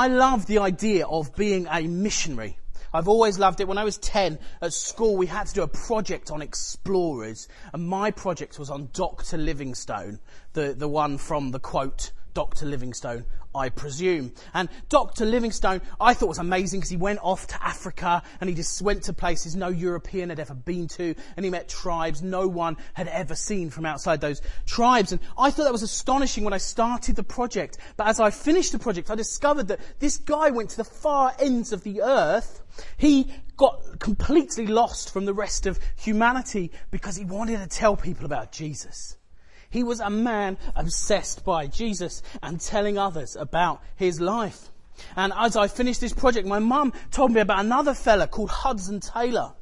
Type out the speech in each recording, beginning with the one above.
I love the idea of being a missionary. I've always loved it. When I was 10 at school, we had to do a project on explorers, and my project was on Dr. Livingstone, the, the one from the quote, Dr. Livingstone, I presume. And Dr. Livingstone, I thought was amazing because he went off to Africa and he just went to places no European had ever been to and he met tribes no one had ever seen from outside those tribes. And I thought that was astonishing when I started the project. But as I finished the project, I discovered that this guy went to the far ends of the earth. He got completely lost from the rest of humanity because he wanted to tell people about Jesus. He was a man obsessed by Jesus and telling others about his life. And as I finished this project, my mum told me about another fella called Hudson Taylor.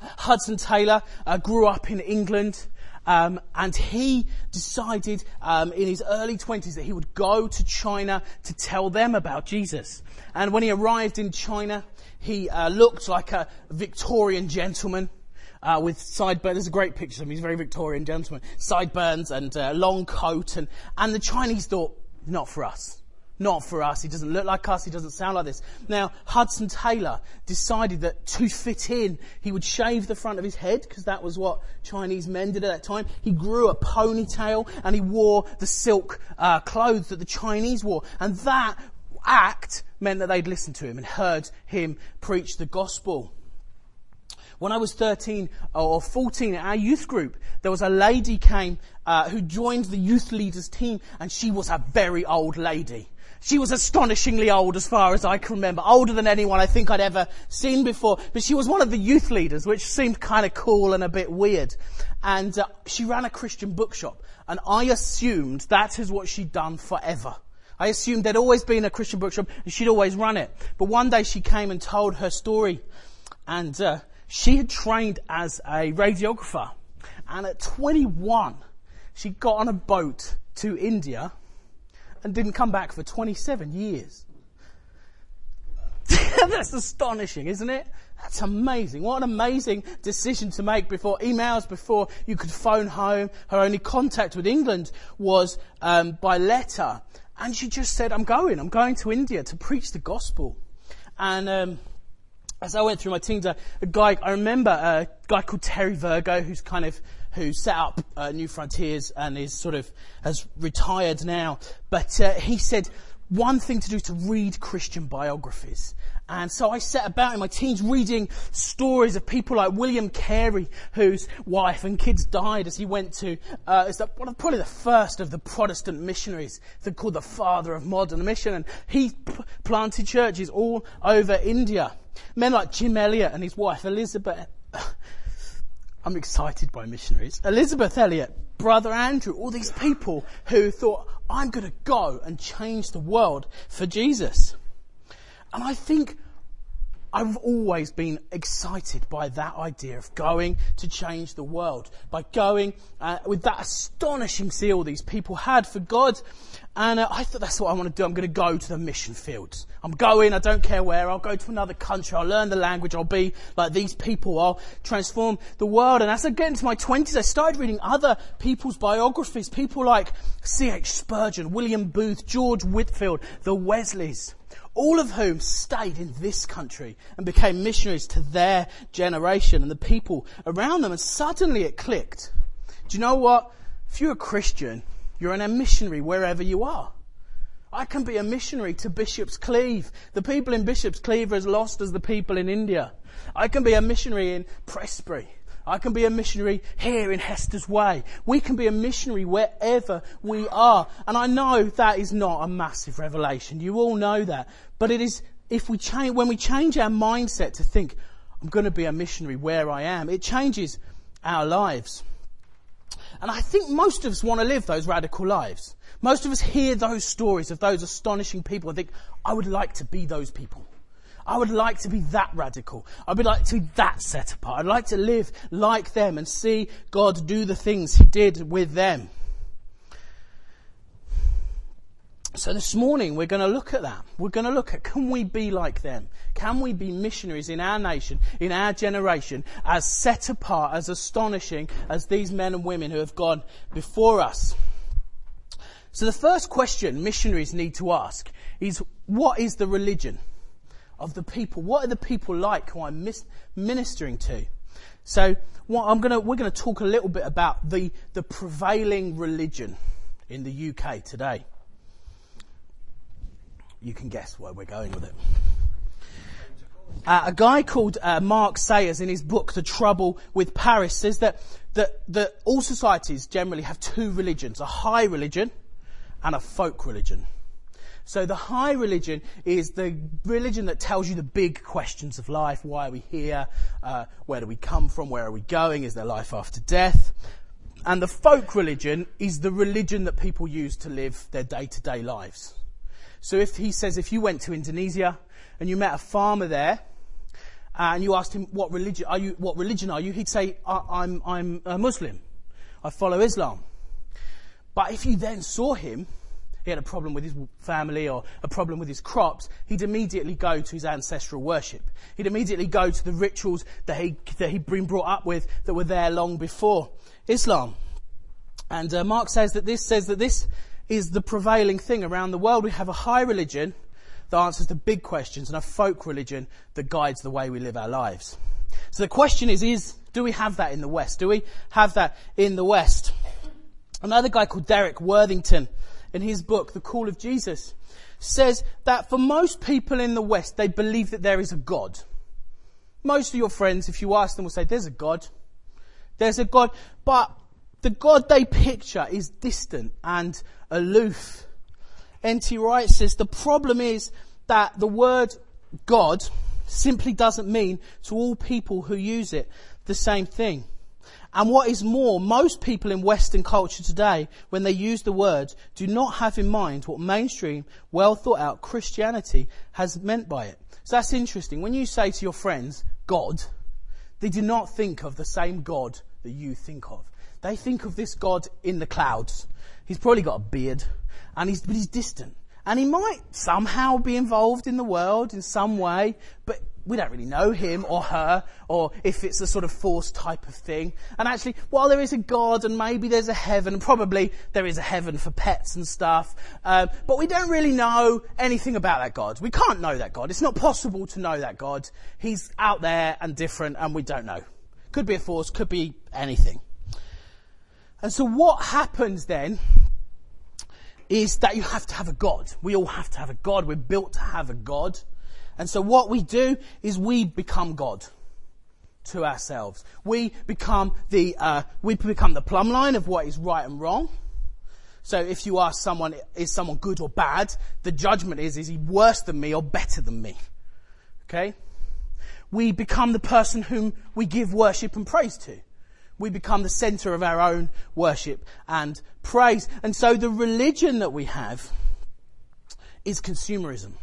Hudson Taylor uh, grew up in England. Um, and he decided um, in his early 20s that he would go to China to tell them about Jesus. And when he arrived in China, he uh, looked like a Victorian gentleman uh, with sideburns. There's a great picture of him. He's a very Victorian gentleman. Sideburns and uh, long coat. And, and the Chinese thought, not for us. Not for us. He doesn't look like us. He doesn't sound like this. Now, Hudson Taylor decided that to fit in, he would shave the front of his head because that was what Chinese men did at that time. He grew a ponytail and he wore the silk uh, clothes that the Chinese wore. And that act meant that they'd listen to him and heard him preach the gospel. When I was 13 or 14 at our youth group, there was a lady came uh, who joined the youth leaders team, and she was a very old lady. She was astonishingly old as far as I can remember, older than anyone I think I'd ever seen before. But she was one of the youth leaders, which seemed kind of cool and a bit weird. And uh, she ran a Christian bookshop, and I assumed that is what she'd done forever. I assumed there'd always been a Christian bookshop and she'd always run it. But one day she came and told her story, and uh, she had trained as a radiographer, and at 21, she got on a boat to India and didn't come back for 27 years. That's astonishing, isn't it? That's amazing. What an amazing decision to make before emails, before you could phone home. Her only contact with England was um, by letter. And she just said, I'm going. I'm going to India to preach the gospel. And um, as I went through my teens, a, guy, I remember a guy called Terry Virgo, who's kind of, who set up uh, New Frontiers and is sort of, has retired now. But uh, he said, one thing to do is to read Christian biographies. And so I set about in my teens reading stories of people like William Carey, whose wife and kids died as he went to, uh, probably the first of the Protestant missionaries. Called the father of modern mission. And he p- planted churches all over India. Men like Jim Elliot and his wife Elizabeth. I'm excited by missionaries. Elizabeth Elliot, brother Andrew, all these people who thought, I'm going to go and change the world for Jesus. And I think I've always been excited by that idea of going to change the world, by going uh, with that astonishing zeal these people had for God. And uh, I thought that's what I want to do. I'm going to go to the mission fields. I'm going, I don't care where. I'll go to another country. I'll learn the language. I'll be like these people. I'll transform the world. And as I get into my 20s, I started reading other people's biographies. People like C.H. Spurgeon, William Booth, George Whitefield, the Wesleys all of whom stayed in this country and became missionaries to their generation and the people around them. And suddenly it clicked. Do you know what? If you're a Christian, you're a missionary wherever you are. I can be a missionary to Bishop's Cleeve. The people in Bishop's Cleeve are as lost as the people in India. I can be a missionary in Prestbury. I can be a missionary here in Hester's Way. We can be a missionary wherever we are. And I know that is not a massive revelation. You all know that. But it is, if we change, when we change our mindset to think, I'm going to be a missionary where I am, it changes our lives. And I think most of us want to live those radical lives. Most of us hear those stories of those astonishing people and think, I would like to be those people. I would like to be that radical. I would like to be that set apart. I'd like to live like them and see God do the things He did with them. So this morning we're going to look at that. We're going to look at can we be like them? Can we be missionaries in our nation, in our generation, as set apart, as astonishing as these men and women who have gone before us? So the first question missionaries need to ask is what is the religion of the people? What are the people like who I'm ministering to? So what I'm gonna, we're going to talk a little bit about the, the prevailing religion in the UK today. You can guess where we're going with it. Uh, a guy called uh, Mark Sayers in his book The Trouble with Paris says that, that, that all societies generally have two religions, a high religion and a folk religion. So the high religion is the religion that tells you the big questions of life. Why are we here? Uh, where do we come from? Where are we going? Is there life after death? And the folk religion is the religion that people use to live their day to day lives. So if he says, if you went to Indonesia and you met a farmer there, and you asked him, what religion are you, what religion are you? He'd say, I'm, I'm a Muslim. I follow Islam. But if you then saw him, he had a problem with his family or a problem with his crops, he'd immediately go to his ancestral worship. He'd immediately go to the rituals that, he, that he'd been brought up with that were there long before Islam. And uh, Mark says that this says that this is the prevailing thing around the world. We have a high religion that answers the big questions and a folk religion that guides the way we live our lives. So the question is, is, do we have that in the West? Do we have that in the West? Another guy called Derek Worthington, in his book, The Call of Jesus, says that for most people in the West, they believe that there is a God. Most of your friends, if you ask them, will say, there's a God. There's a God. But the God they picture is distant and aloof. N.T. Wright says the problem is that the word God simply doesn't mean to all people who use it the same thing. And what is more, most people in Western culture today, when they use the word, do not have in mind what mainstream, well thought out Christianity has meant by it. So that's interesting. When you say to your friends, God, they do not think of the same God that you think of. They think of this God in the clouds. He's probably got a beard, and he's, but he's distant. And he might somehow be involved in the world in some way, but we don't really know him or her, or if it's a sort of forced type of thing. And actually, while there is a God and maybe there's a heaven, probably there is a heaven for pets and stuff, um, but we don't really know anything about that God. We can't know that God. It's not possible to know that God. He's out there and different, and we don't know. Could be a force, could be anything. And so what happens then is that you have to have a God. We all have to have a God. We're built to have a God. And so what we do is we become God to ourselves. We become the, uh, we become the plumb line of what is right and wrong. So if you ask someone, is someone good or bad? The judgment is, is he worse than me or better than me? Okay? We become the person whom we give worship and praise to we become the center of our own worship and praise. And so the religion that we have is consumerism.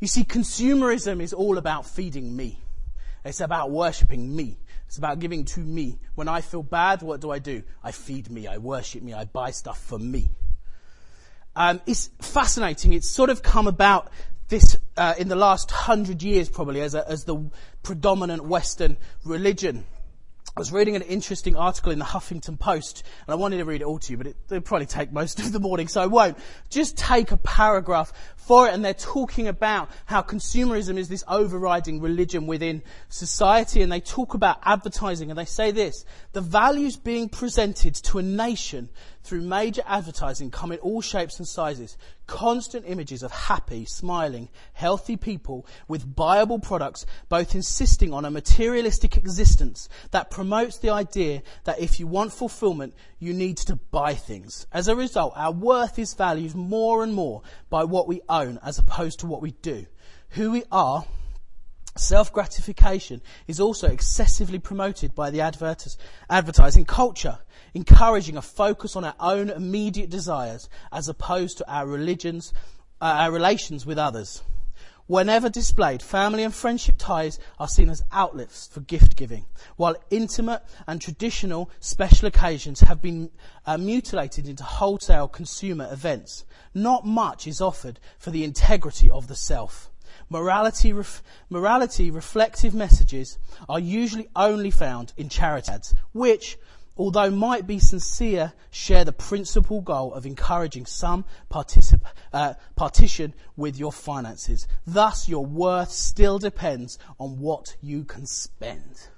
You see, consumerism is all about feeding me. It's about worshipping me. It's about giving to me. When I feel bad, what do I do? I feed me. I worship me. I buy stuff for me. Um, it's fascinating. It's sort of come about this uh, in the last hundred years, probably, as, a, as the predominant Western religion. I was reading an interesting article in the Huffington Post, and I wanted to read it all to you, but it would probably take most of the morning, so I won't. Just take a paragraph for it and they're talking about how consumerism is this overriding religion within society and they talk about advertising and they say this, the values being presented to a nation through major advertising come in all shapes and sizes. Constant images of happy, smiling, healthy people with buyable products, both insisting on a materialistic existence that promotes the idea that if you want fulfillment, you need to buy things. As a result, our worth is valued more and more by what we own as opposed to what we do. Who we are Self-gratification is also excessively promoted by the advertising culture, encouraging a focus on our own immediate desires as opposed to our religions, uh, our relations with others. Whenever displayed, family and friendship ties are seen as outlets for gift giving, while intimate and traditional special occasions have been uh, mutilated into wholesale consumer events. Not much is offered for the integrity of the self. Morality, ref- morality reflective messages are usually only found in charity ads, which, although might be sincere, share the principal goal of encouraging some particip- uh, partition with your finances. Thus, your worth still depends on what you can spend.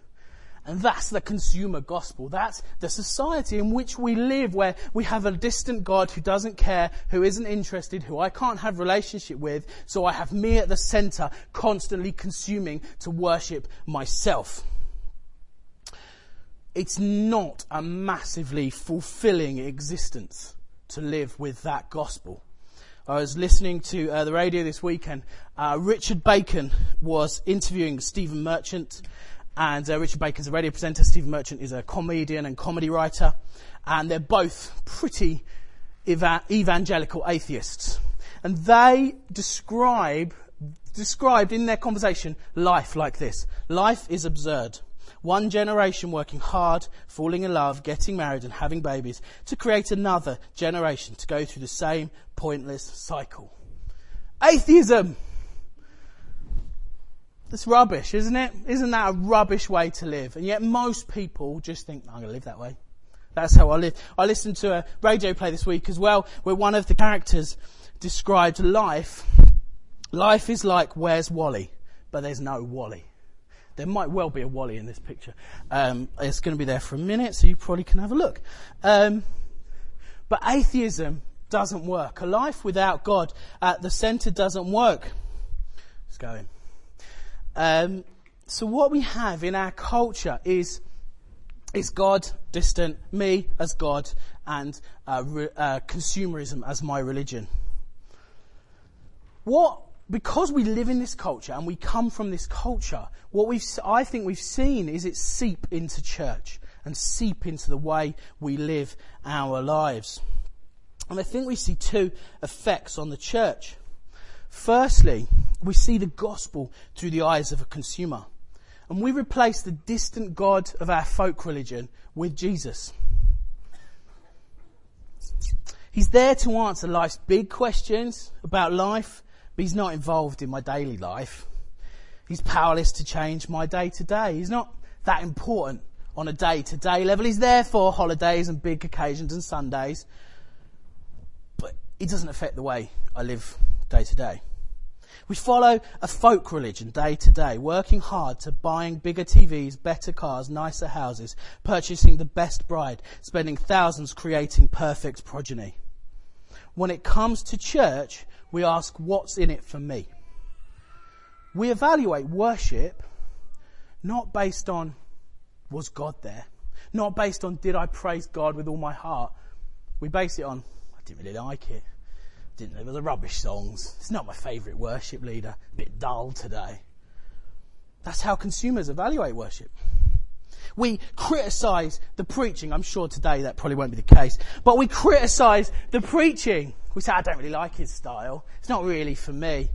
And that's the consumer gospel. That's the society in which we live where we have a distant God who doesn't care, who isn't interested, who I can't have relationship with. So I have me at the center constantly consuming to worship myself. It's not a massively fulfilling existence to live with that gospel. I was listening to uh, the radio this weekend. Uh, Richard Bacon was interviewing Stephen Merchant, and uh, Richard Bacon's a radio presenter. Stephen Merchant is a comedian and comedy writer. And they're both pretty eva- evangelical atheists. And they describe, described in their conversation life like this. Life is absurd. One generation working hard, falling in love, getting married and having babies to create another generation to go through the same pointless cycle. Atheism! That's rubbish, isn't it? Isn't that a rubbish way to live? And yet most people just think, I'm going to live that way. That's how I live. I listened to a radio play this week as well where one of the characters described life. Life is like, where's Wally? But there's no Wally. There might well be a Wally in this picture. Um, it's going to be there for a minute, so you probably can have a look. Um, but atheism doesn't work. A life without God at the center doesn't work. It's going. Um, so what we have in our culture is is God distant, me as God, and uh, re, uh, consumerism as my religion. What because we live in this culture and we come from this culture, what we've I think we've seen is it seep into church and seep into the way we live our lives. And I think we see two effects on the church. Firstly, we see the gospel through the eyes of a consumer. And we replace the distant God of our folk religion with Jesus. He's there to answer life's big questions about life, but he's not involved in my daily life. He's powerless to change my day to day. He's not that important on a day to day level. He's there for holidays and big occasions and Sundays, but he doesn't affect the way I live day to day. We follow a folk religion day to day, working hard to buying bigger TVs, better cars, nicer houses, purchasing the best bride, spending thousands creating perfect progeny. When it comes to church, we ask, what's in it for me? We evaluate worship not based on, was God there? Not based on, did I praise God with all my heart? We base it on, I didn't really like it didn't know, the rubbish songs. It's not my favourite worship leader. A bit dull today. That's how consumers evaluate worship. We criticise the preaching. I'm sure today that probably won't be the case. But we criticise the preaching. We say, I don't really like his style. It's not really for me.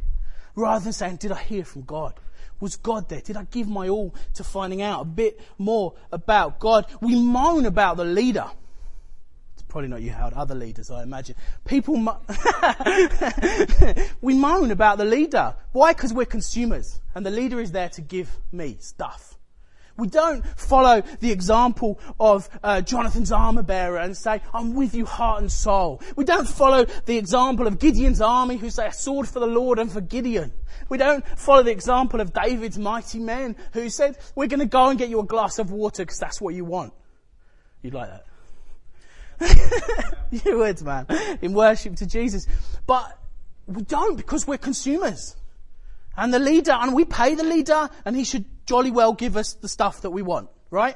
Rather than saying, did I hear from God? Was God there? Did I give my all to finding out a bit more about God? We moan about the leader It's probably not you, Howard, other leaders, I imagine. People, mo- we moan about the leader. Why? Because we're consumers. And the leader is there to give me stuff. We don't follow the example of uh, Jonathan's armor bearer and say, I'm with you heart and soul. We don't follow the example of Gideon's army who say, a sword for the Lord and for Gideon. We don't follow the example of David's mighty men who said, we're going to go and get you a glass of water because that's what you want. You'd like that? you would, man. In worship to Jesus. But we don't because we're consumers. And the leader, and we pay the leader, and he should jolly well give us the stuff that we want, right?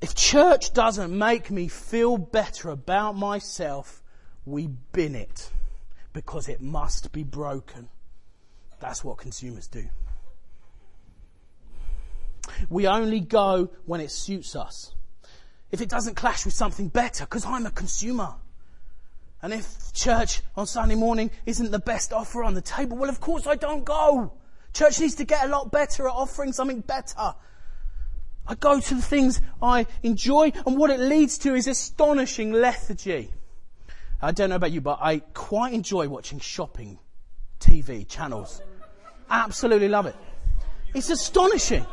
If church doesn't make me feel better about myself, we bin it because it must be broken. That's what consumers do. We only go when it suits us. If it doesn't clash with something better, because I'm a consumer. And if church on Sunday morning isn't the best offer on the table, well, of course I don't go. Church needs to get a lot better at offering something better. I go to the things I enjoy, and what it leads to is astonishing lethargy. I don't know about you, but I quite enjoy watching shopping TV channels. Absolutely love it. It's astonishing.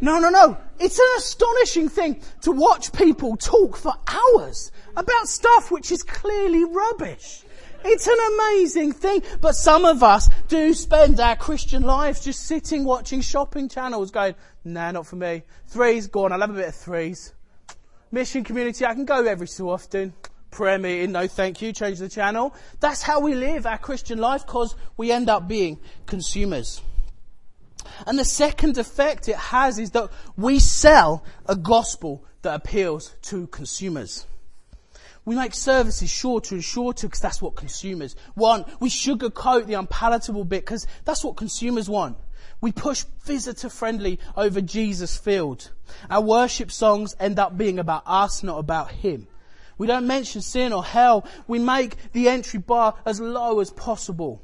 No, no, no. It's an astonishing thing to watch people talk for hours about stuff which is clearly rubbish. It's an amazing thing. But some of us do spend our Christian lives just sitting watching shopping channels going, nah, not for me. Threes, go on, I'll have a bit of threes. Mission community, I can go every so often. Prayer meeting, no thank you, change the channel. That's how we live our Christian life because we end up being consumers. And the second effect it has is that we sell a gospel that appeals to consumers. We make services shorter and shorter because that's what consumers want. We sugarcoat the unpalatable bit because that's what consumers want. We push visitor friendly over Jesus field. Our worship songs end up being about us, not about Him. We don't mention sin or hell. We make the entry bar as low as possible.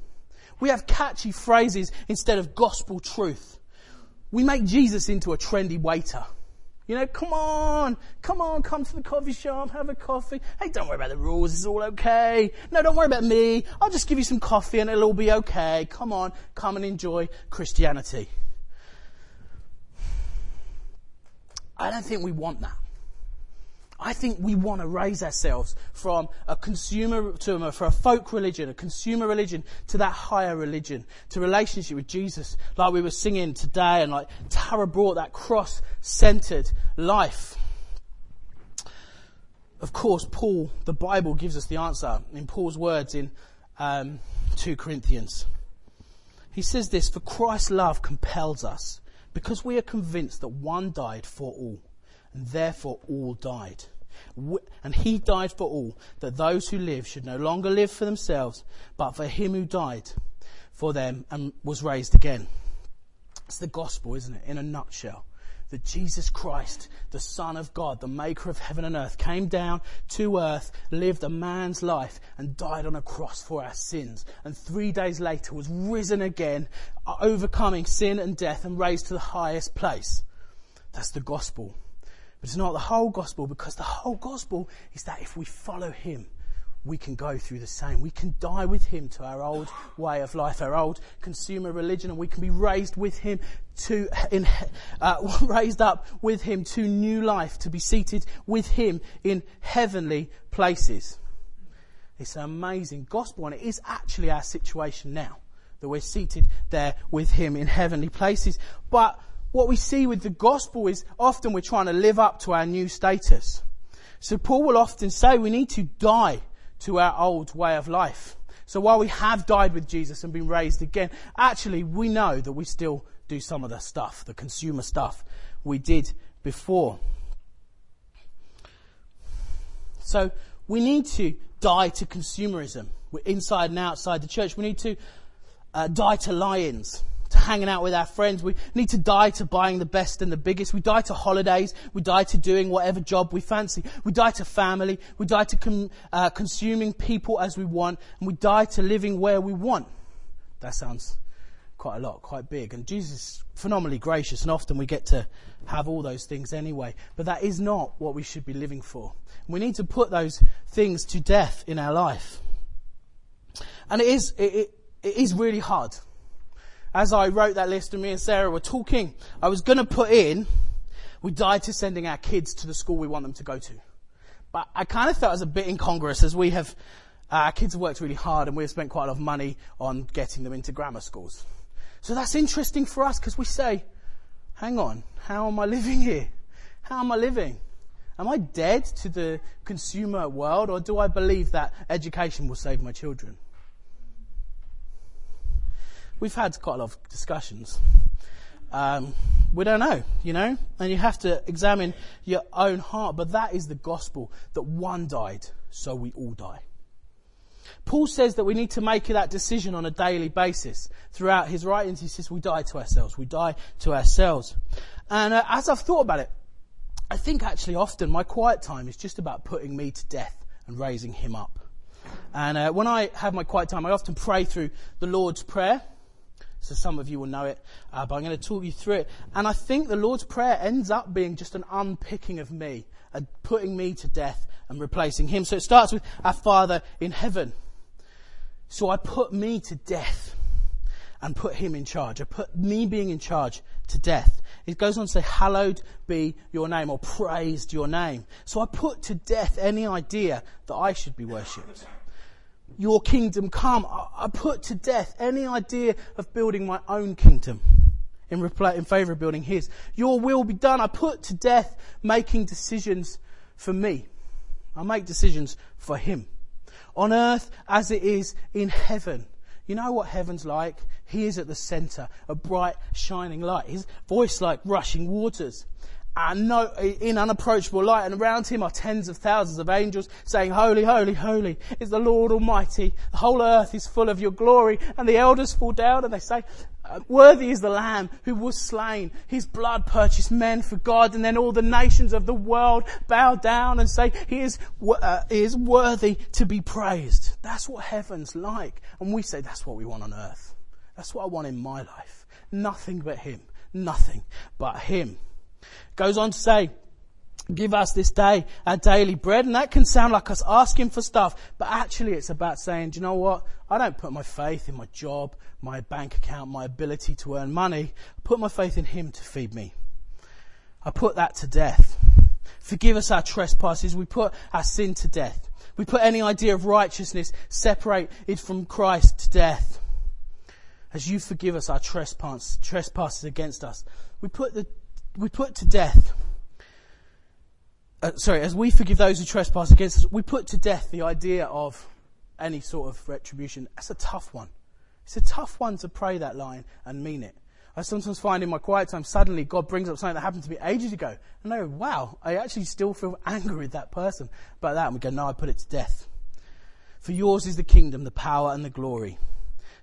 We have catchy phrases instead of gospel truth. We make Jesus into a trendy waiter. You know, come on, come on, come to the coffee shop, have a coffee. Hey, don't worry about the rules, it's all okay. No, don't worry about me. I'll just give you some coffee and it'll all be okay. Come on, come and enjoy Christianity. I don't think we want that. I think we want to raise ourselves from a consumer to a, for a folk religion, a consumer religion, to that higher religion, to relationship with Jesus, like we were singing today, and like Tara brought that cross-centered life. Of course, Paul, the Bible gives us the answer in Paul's words in um, 2 Corinthians. He says this, for Christ's love compels us, because we are convinced that one died for all and therefore all died. And he died for all, that those who live should no longer live for themselves, but for him who died for them and was raised again. It's the gospel, isn't it? In a nutshell. That Jesus Christ, the Son of God, the maker of heaven and earth, came down to earth, lived a man's life, and died on a cross for our sins. And three days later was risen again, overcoming sin and death and raised to the highest place. That's the gospel. But it's not the whole gospel because the whole gospel is that if we follow him, we can go through the same. We can die with him to our old way of life, our old consumer religion, and we can be raised with him to, in, uh, raised up with him to new life, to be seated with him in heavenly places. It's an amazing gospel, and it is actually our situation now that we're seated there with him in heavenly places. But what we see with the gospel is often we're trying to live up to our new status. So Paul will often say we need to die to our old way of life. So while we have died with Jesus and been raised again, actually we know that we still do some of the stuff, the consumer stuff we did before. So we need to die to consumerism. We're inside and outside the church. We need to uh, die to lions to hanging out with our friends. We need to die to buying the best and the biggest. We die to holidays. We die to doing whatever job we fancy. We die to family. We die to com- uh, consuming people as we want. And we die to living where we want. That sounds quite a lot, quite big. And Jesus is phenomenally gracious, and often we get to have all those things anyway. But that is not what we should be living for. We need to put those things to death in our life. And it is, it, it, it is really hard as I wrote that list and me and Sarah were talking, I was going to put in, we died to sending our kids to the school we want them to go to. But I kind of felt it was a bit incongruous as we have, uh, our kids have worked really hard and we've spent quite a lot of money on getting them into grammar schools. So that's interesting for us because we say, hang on, how am I living here? How am I living? Am I dead to the consumer world or do I believe that education will save my children? We've had quite a lot of discussions. Um, we don't know, you know, and you have to examine your own heart. But that is the gospel that one died, so we all die. Paul says that we need to make that decision on a daily basis. Throughout his writings, he says we die to ourselves. We die to ourselves. And uh, as I've thought about it, I think actually often my quiet time is just about putting me to death and raising him up. And uh, when I have my quiet time, I often pray through the Lord's Prayer. So some of you will know it, uh, but I'm going to talk you through it. And I think the Lord's Prayer ends up being just an unpicking of me, and putting me to death and replacing Him. So it starts with our Father in heaven. So I put me to death and put Him in charge. I put me being in charge to death. It goes on to say, hallowed be your name or praised your name. So I put to death any idea that I should be worshipped your kingdom come. I put to death any idea of building my own kingdom in, in favor of building his. Your will be done. I put to death making decisions for me. I make decisions for him. On earth as it is in heaven. You know what heaven's like? He is at the center, a bright, shining light. His voice like rushing waters and no, in unapproachable light, and around him are tens of thousands of angels saying, Holy, holy, holy is the Lord Almighty. The whole earth is full of your glory. And the elders fall down and they say, uh, Worthy is the Lamb who was slain. His blood purchased men for God. And then all the nations of the world bow down and say, He is, uh, he is worthy to be praised. That's what heaven's like. And we say, That's what we want on earth. That's what I want in my life. Nothing but Him. Nothing but Him. Goes on to say, give us this day our daily bread. And that can sound like us asking for stuff, but actually it's about saying, do you know what? I don't put my faith in my job, my bank account, my ability to earn money. I put my faith in Him to feed me. I put that to death. Forgive us our trespasses. We put our sin to death. We put any idea of righteousness separated from Christ to death. As you forgive us our trespass, trespasses against us, we put the we put to death, uh, sorry, as we forgive those who trespass against us, we put to death the idea of any sort of retribution. That's a tough one. It's a tough one to pray that line and mean it. I sometimes find in my quiet time, suddenly God brings up something that happened to me ages ago. And I go, wow, I actually still feel angry with that person about that. And we go, no, I put it to death. For yours is the kingdom, the power and the glory.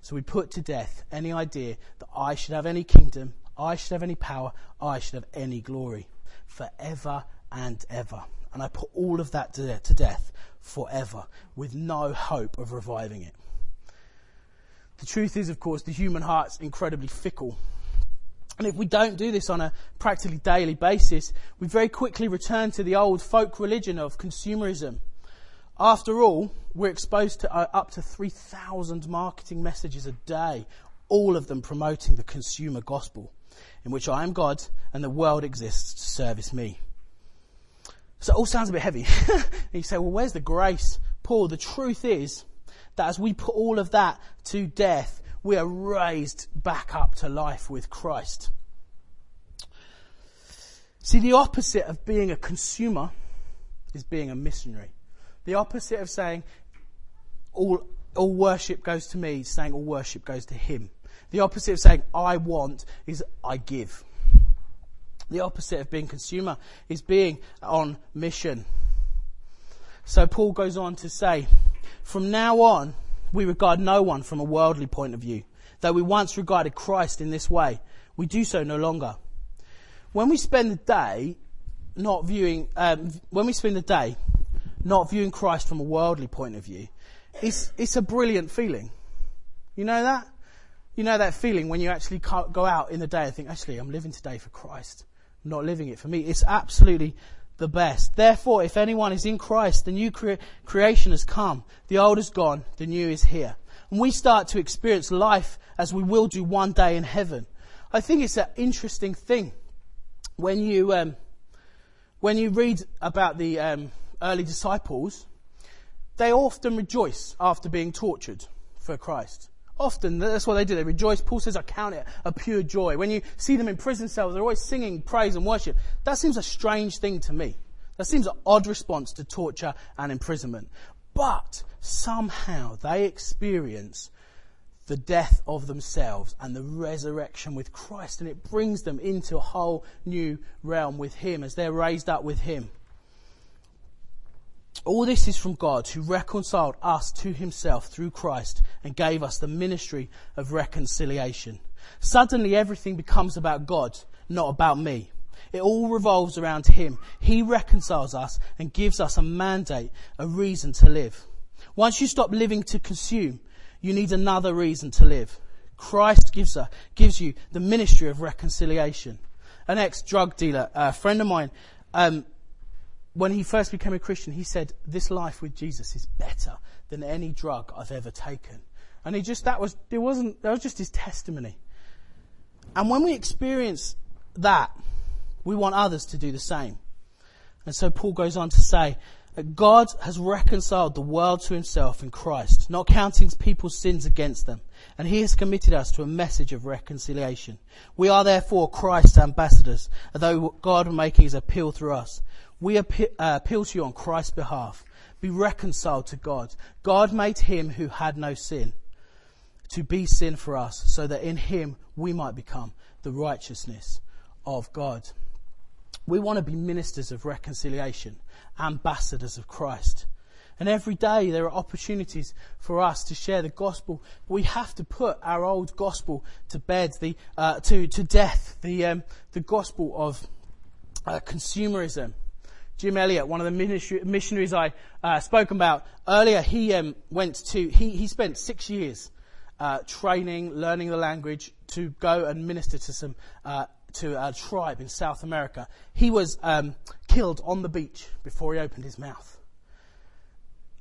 So we put to death any idea that I should have any kingdom I should have any power, I should have any glory, forever and ever. And I put all of that to, death forever, with no hope of reviving it. The truth is, of course, the human heart's incredibly fickle. And if we don't do this on a practically daily basis, we very quickly return to the old folk religion of consumerism. After all, we're exposed to uh, up to 3,000 marketing messages a day, all of them promoting the consumer gospel in which I am God and the world exists to service me. So it all sounds a bit heavy. you say, well, where's the grace? Paul, the truth is that as we put all of that to death, we are raised back up to life with Christ. See, the opposite of being a consumer is being a missionary. The opposite of saying all, all worship goes to me, saying all worship goes to him. The opposite of saying I want is I give. The opposite of being consumer is being on mission. So Paul goes on to say, from now on, we regard no one from a worldly point of view. Though we once regarded Christ in this way, we do so no longer. When we spend the day not viewing, um, when we spend the day not viewing Christ from a worldly point of view, it's, it's a brilliant feeling. You know that? You know that feeling when you actually go out in the day and think, actually, I'm living today for Christ. I'm not living it for me. It's absolutely the best. Therefore, if anyone is in Christ, the new cre- creation has come. The old is gone. The new is here. and we start to experience life as we will do one day in heaven. I think it's an interesting thing when you, um, when you read about the um, early disciples, they often rejoice after being tortured for Christ. Often, that's what they do. They rejoice. Paul says, I count it a pure joy. When you see them in prison cells, they're always singing praise and worship. That seems a strange thing to me. That seems an odd response to torture and imprisonment. But somehow they experience the death of themselves and the resurrection with Christ, and it brings them into a whole new realm with Him as they're raised up with Him. All this is from God who reconciled us to himself through Christ and gave us the ministry of reconciliation. Suddenly everything becomes about God, not about me. It all revolves around him. He reconciles us and gives us a mandate, a reason to live. Once you stop living to consume, you need another reason to live. Christ gives, a, gives you the ministry of reconciliation. An ex-drug dealer, a friend of mine, um, when he first became a Christian, he said, this life with Jesus is better than any drug I've ever taken. And he just, that was, it wasn't, that was just his testimony. And when we experience that, we want others to do the same. And so Paul goes on to say that God has reconciled the world to himself in Christ, not counting people's sins against them. And he has committed us to a message of reconciliation. We are therefore Christ's ambassadors, although God making his appeal through us. We uh, appeal to you on Christ's behalf. Be reconciled to God. God made him who had no sin to be sin for us so that in him we might become the righteousness of God. We want to be ministers of reconciliation, ambassadors of Christ. And every day there are opportunities for us to share the gospel. We have to put our old gospel to bed, the, uh, to, to death, the, um, the gospel of uh, consumerism, Jim Elliot, one of the missionaries I uh, spoke about earlier, he um, went to, he, he spent six years uh, training, learning the language to go and minister to some, uh, to a tribe in South America. He was um, killed on the beach before he opened his mouth.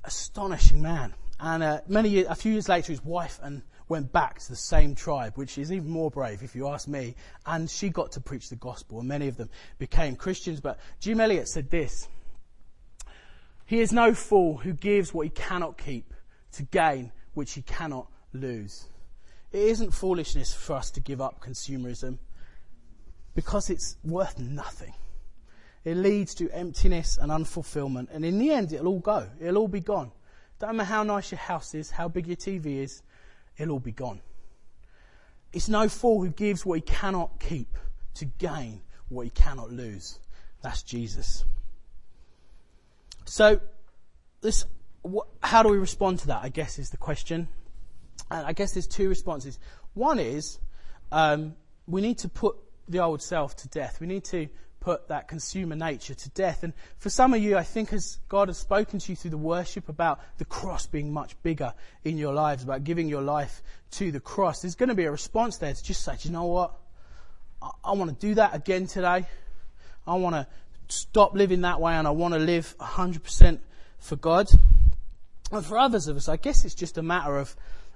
Astonishing man. And uh, many a few years later, his wife and went back to the same tribe, which is even more brave if you ask me. And she got to preach the gospel, and many of them became Christians. But Jim Elliot said this He is no fool who gives what he cannot keep to gain which he cannot lose. It isn't foolishness for us to give up consumerism because it's worth nothing. It leads to emptiness and unfulfillment, and in the end, it'll all go. It'll all be gone. Don't matter how nice your house is, how big your TV is, it'll all be gone. It's no fool who gives what he cannot keep to gain what he cannot lose. That's Jesus. So, this, what, how do we respond to that? I guess is the question. And I guess there's two responses. One is um, we need to put the old self to death. We need to put that consumer nature to death. And for some of you, I think as God has spoken to you through the worship about the cross being much bigger in your lives, about giving your life to the cross, there's going to be a response there to just say, you know what? I, I want to do that again today. I want to stop living that way and I want to live 100% for God. And for others of us, I guess it's just a matter of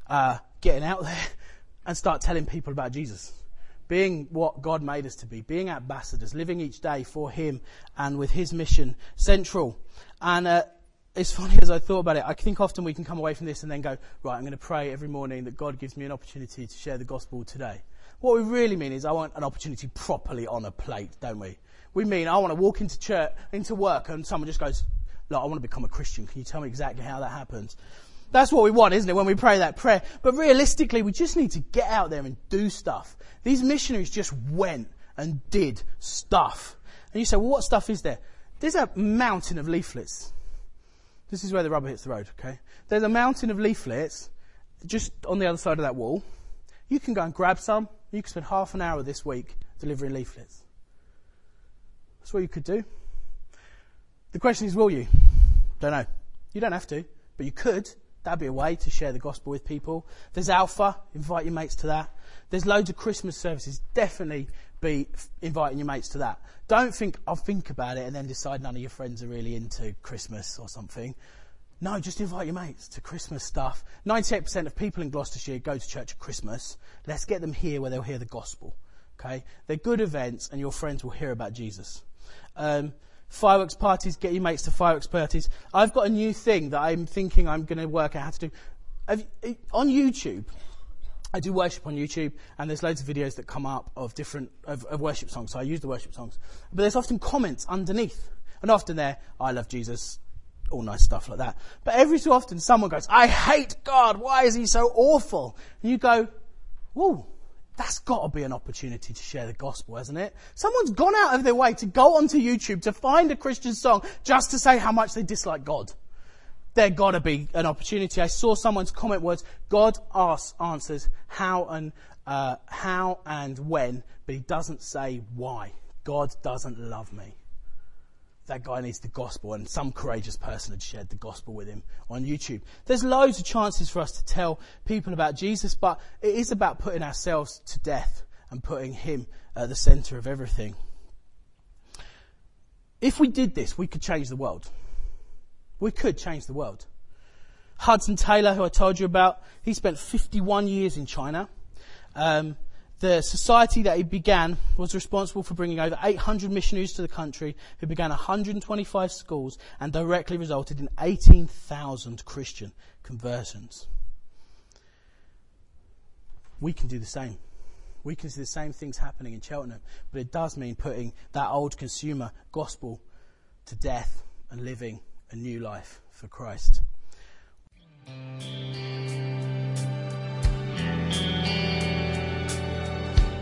uh, getting out there and start telling people about Jesus being what God made us to be, being ambassadors, living each day for Him and with His mission central. And uh, it's funny as I thought about it, I think often we can come away from this and then go, right, I'm going to pray every morning that God gives me an opportunity to share the gospel today. What we really mean is I want an opportunity properly on a plate, don't we? We mean I want to walk into church, into work and someone just goes, look, I want to become a Christian. Can you tell me exactly how that happens? That's what we want, isn't it, when we pray that prayer? But realistically, we just need to get out there and do stuff. These missionaries just went and did stuff. And you say, well, what stuff is there? There's a mountain of leaflets. This is where the rubber hits the road, okay? There's a mountain of leaflets just on the other side of that wall. You can go and grab some. You can spend half an hour this week delivering leaflets. That's what you could do. The question is, will you? Don't know. You don't have to, but you could. That'd be a way to share the gospel with people. There's Alpha, invite your mates to that. There's loads of Christmas services. Definitely be inviting your mates to that. Don't think, I'll think about it and then decide none of your friends are really into Christmas or something. No, just invite your mates to Christmas stuff. 98% of people in Gloucestershire go to church at Christmas. Let's get them here where they'll hear the gospel. Okay? They're good events and your friends will hear about Jesus. Um, fireworks parties, get your mates to fireworks parties. I've got a new thing that I'm thinking I'm going to work out how to do. Eh, on YouTube, I do worship on YouTube, and there's loads of videos that come up of different of, of, worship songs. So I use the worship songs, but there's often comments underneath, and often there, "I love Jesus," all nice stuff like that. But every so often, someone goes, "I hate God. Why is He so awful?" And you go, "Whoa." That's got to be an opportunity to share the gospel, hasn't it? Someone's gone out of their way to go onto YouTube to find a Christian song just to say how much they dislike God. There got to be an opportunity. I saw someone's comment was, God asks, answers how and, uh, how and when, but he doesn't say why. God doesn't love me that guy needs the gospel, and some courageous person had shared the gospel with him on YouTube. There's loads of chances for us to tell people about Jesus, but it is about putting ourselves to death and putting him at the center of everything. If we did this, we could change the world. We could change the world. Hudson Taylor, who I told you about, he spent 51 years in China. Um, the society that he began was responsible for bringing over 800 missionaries to the country who began 125 schools and directly resulted in 18,000 Christian conversions. We can do the same. We can see the same things happening in Cheltenham, but it does mean putting that old consumer gospel to death and living a new life for Christ.